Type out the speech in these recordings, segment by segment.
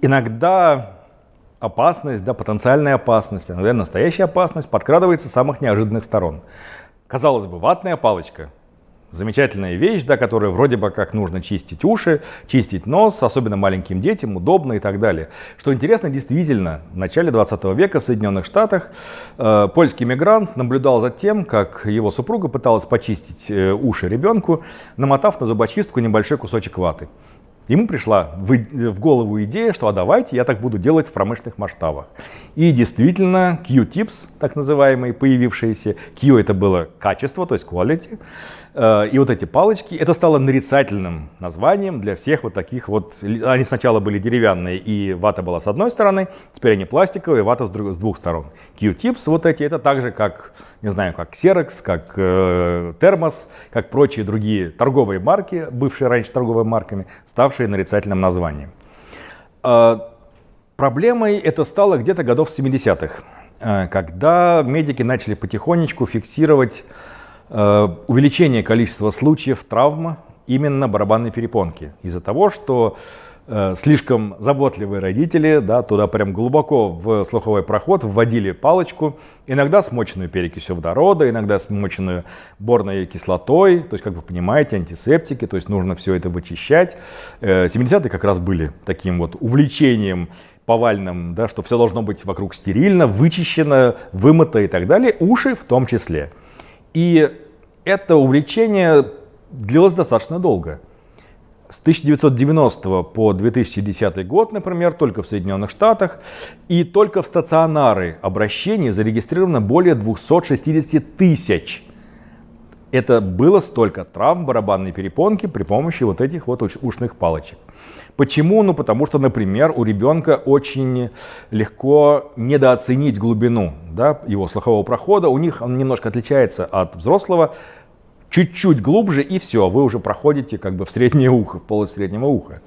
Иногда опасность, да, потенциальная опасность, иногда настоящая опасность подкрадывается с самых неожиданных сторон. Казалось бы, ватная палочка. Замечательная вещь, да, которая вроде бы как нужно чистить уши, чистить нос, особенно маленьким детям, удобно и так далее. Что интересно, действительно, в начале 20 века в Соединенных Штатах э, польский мигрант наблюдал за тем, как его супруга пыталась почистить э, уши ребенку, намотав на зубочистку небольшой кусочек ваты. Ему пришла в голову идея, что а давайте я так буду делать в промышленных масштабах. И действительно, Q-tips, так называемые, появившиеся, Q это было качество, то есть quality, э, и вот эти палочки, это стало нарицательным названием для всех вот таких вот, они сначала были деревянные, и вата была с одной стороны, теперь они пластиковые, вата с, друг, с двух сторон. Q-tips вот эти, это так же, как не знаю, как Xerox, как э, Термос, как прочие другие торговые марки, бывшие раньше торговыми марками, ставшие нарицательным названием. Э, проблемой это стало где-то годов 70-х, э, когда медики начали потихонечку фиксировать э, увеличение количества случаев травм именно барабанной перепонки из-за того, что слишком заботливые родители, да, туда прям глубоко в слуховой проход вводили палочку, иногда смоченную перекисью водорода, иногда смоченную борной кислотой, то есть, как вы понимаете, антисептики, то есть нужно все это вычищать. 70-е э, как раз были таким вот увлечением повальным, да, что все должно быть вокруг стерильно, вычищено, вымыто и так далее, уши в том числе. И это увлечение длилось достаточно долго. С 1990 по 2010 год, например, только в Соединенных Штатах и только в стационары обращений зарегистрировано более 260 тысяч. Это было столько травм барабанной перепонки при помощи вот этих вот ушных палочек. Почему? Ну потому что, например, у ребенка очень легко недооценить глубину да, его слухового прохода. У них он немножко отличается от взрослого чуть-чуть глубже, и все, вы уже проходите как бы в среднее ухо, в полость среднего уха.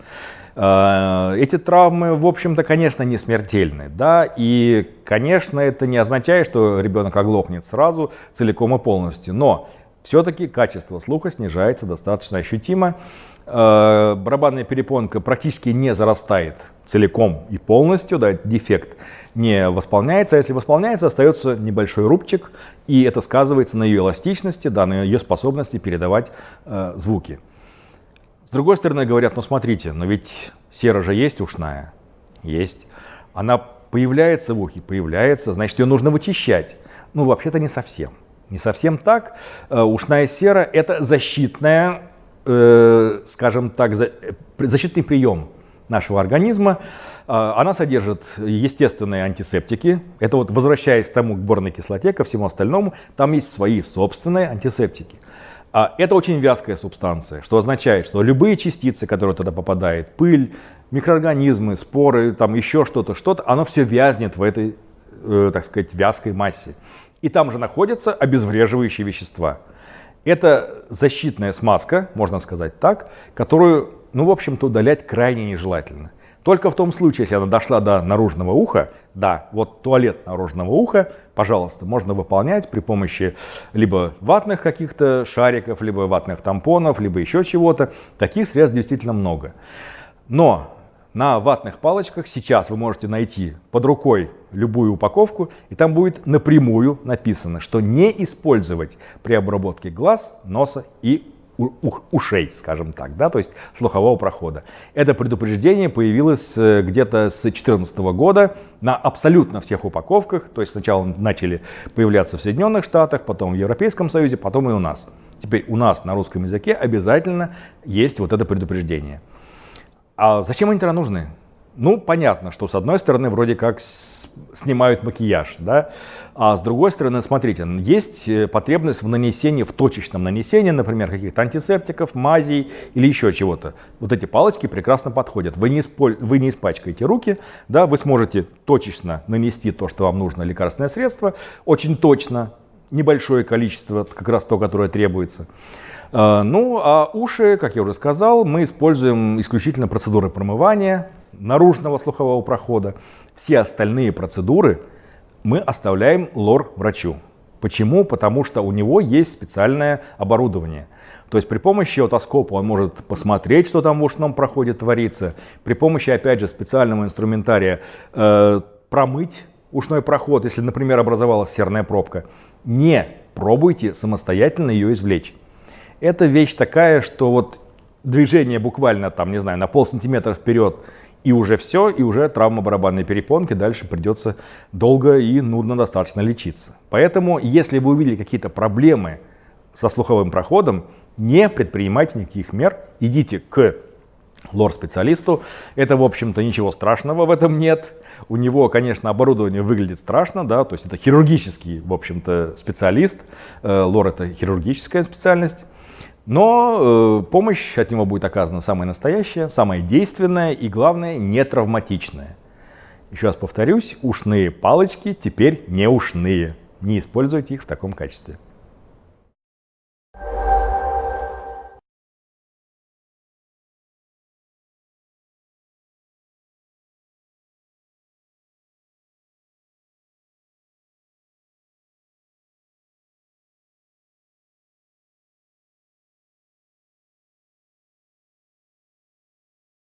А, эти травмы, в общем-то, конечно, не смертельны, да, и, конечно, это не означает, что ребенок оглохнет сразу, целиком и полностью, но все-таки качество слуха снижается достаточно ощутимо. А, барабанная перепонка практически не зарастает целиком и полностью, да, дефект не восполняется, а если восполняется, остается небольшой рубчик, и это сказывается на ее эластичности, да, на ее способности передавать э, звуки. С другой стороны, говорят, ну смотрите, но ведь сера же есть ушная, есть. Она появляется в ухе, появляется, значит, ее нужно вычищать. Ну, вообще-то не совсем. Не совсем так. Э, ушная сера – это защитная, э, скажем так, э, защитный прием нашего организма. Она содержит естественные антисептики. Это вот возвращаясь к тому, к борной кислоте, ко всему остальному, там есть свои собственные антисептики. А это очень вязкая субстанция, что означает, что любые частицы, которые туда попадают, пыль, микроорганизмы, споры, там еще что-то, что-то, оно все вязнет в этой, так сказать, вязкой массе. И там же находятся обезвреживающие вещества. Это защитная смазка, можно сказать так, которую, ну, в общем-то, удалять крайне нежелательно. Только в том случае, если она дошла до наружного уха, да, вот туалет наружного уха, пожалуйста, можно выполнять при помощи либо ватных каких-то шариков, либо ватных тампонов, либо еще чего-то. Таких средств действительно много. Но на ватных палочках сейчас вы можете найти под рукой любую упаковку, и там будет напрямую написано, что не использовать при обработке глаз, носа и ушей, скажем так, да, то есть слухового прохода. Это предупреждение появилось э, где-то с 2014 года на абсолютно всех упаковках, то есть сначала начали появляться в Соединенных Штатах, потом в Европейском Союзе, потом и у нас. Теперь у нас на русском языке обязательно есть вот это предупреждение. А зачем они тогда нужны? Ну, понятно, что с одной стороны вроде как снимают макияж, да, а с другой стороны, смотрите, есть э, потребность в нанесении, в точечном нанесении, например, каких-то антисептиков, мазей или еще чего-то. Вот эти палочки прекрасно подходят. Вы не, исполь... вы не испачкаете руки, да, вы сможете точечно нанести то, что вам нужно, лекарственное средство, очень точно, небольшое количество, как раз то, которое требуется. А, ну, а уши, как я уже сказал, мы используем исключительно процедуры промывания наружного слухового прохода. Все остальные процедуры мы оставляем лор-врачу. Почему? Потому что у него есть специальное оборудование. То есть при помощи отоскопа он может посмотреть, что там в ушном проходе творится. При помощи, опять же, специального инструментария э, промыть ушной проход, если, например, образовалась серная пробка. Не пробуйте самостоятельно ее извлечь. Это вещь такая, что вот движение буквально там, не знаю, на пол сантиметра вперед и уже все, и уже травма барабанной перепонки, дальше придется долго и нудно достаточно лечиться. Поэтому, если вы увидели какие-то проблемы со слуховым проходом, не предпринимайте никаких мер, идите к лор-специалисту. Это, в общем-то, ничего страшного в этом нет. У него, конечно, оборудование выглядит страшно, да, то есть это хирургический, в общем-то, специалист. Э, лор это хирургическая специальность. Но э, помощь от него будет оказана самая настоящая, самая действенная и, главное, не травматичная. Еще раз повторюсь, ушные палочки теперь не ушные. Не используйте их в таком качестве.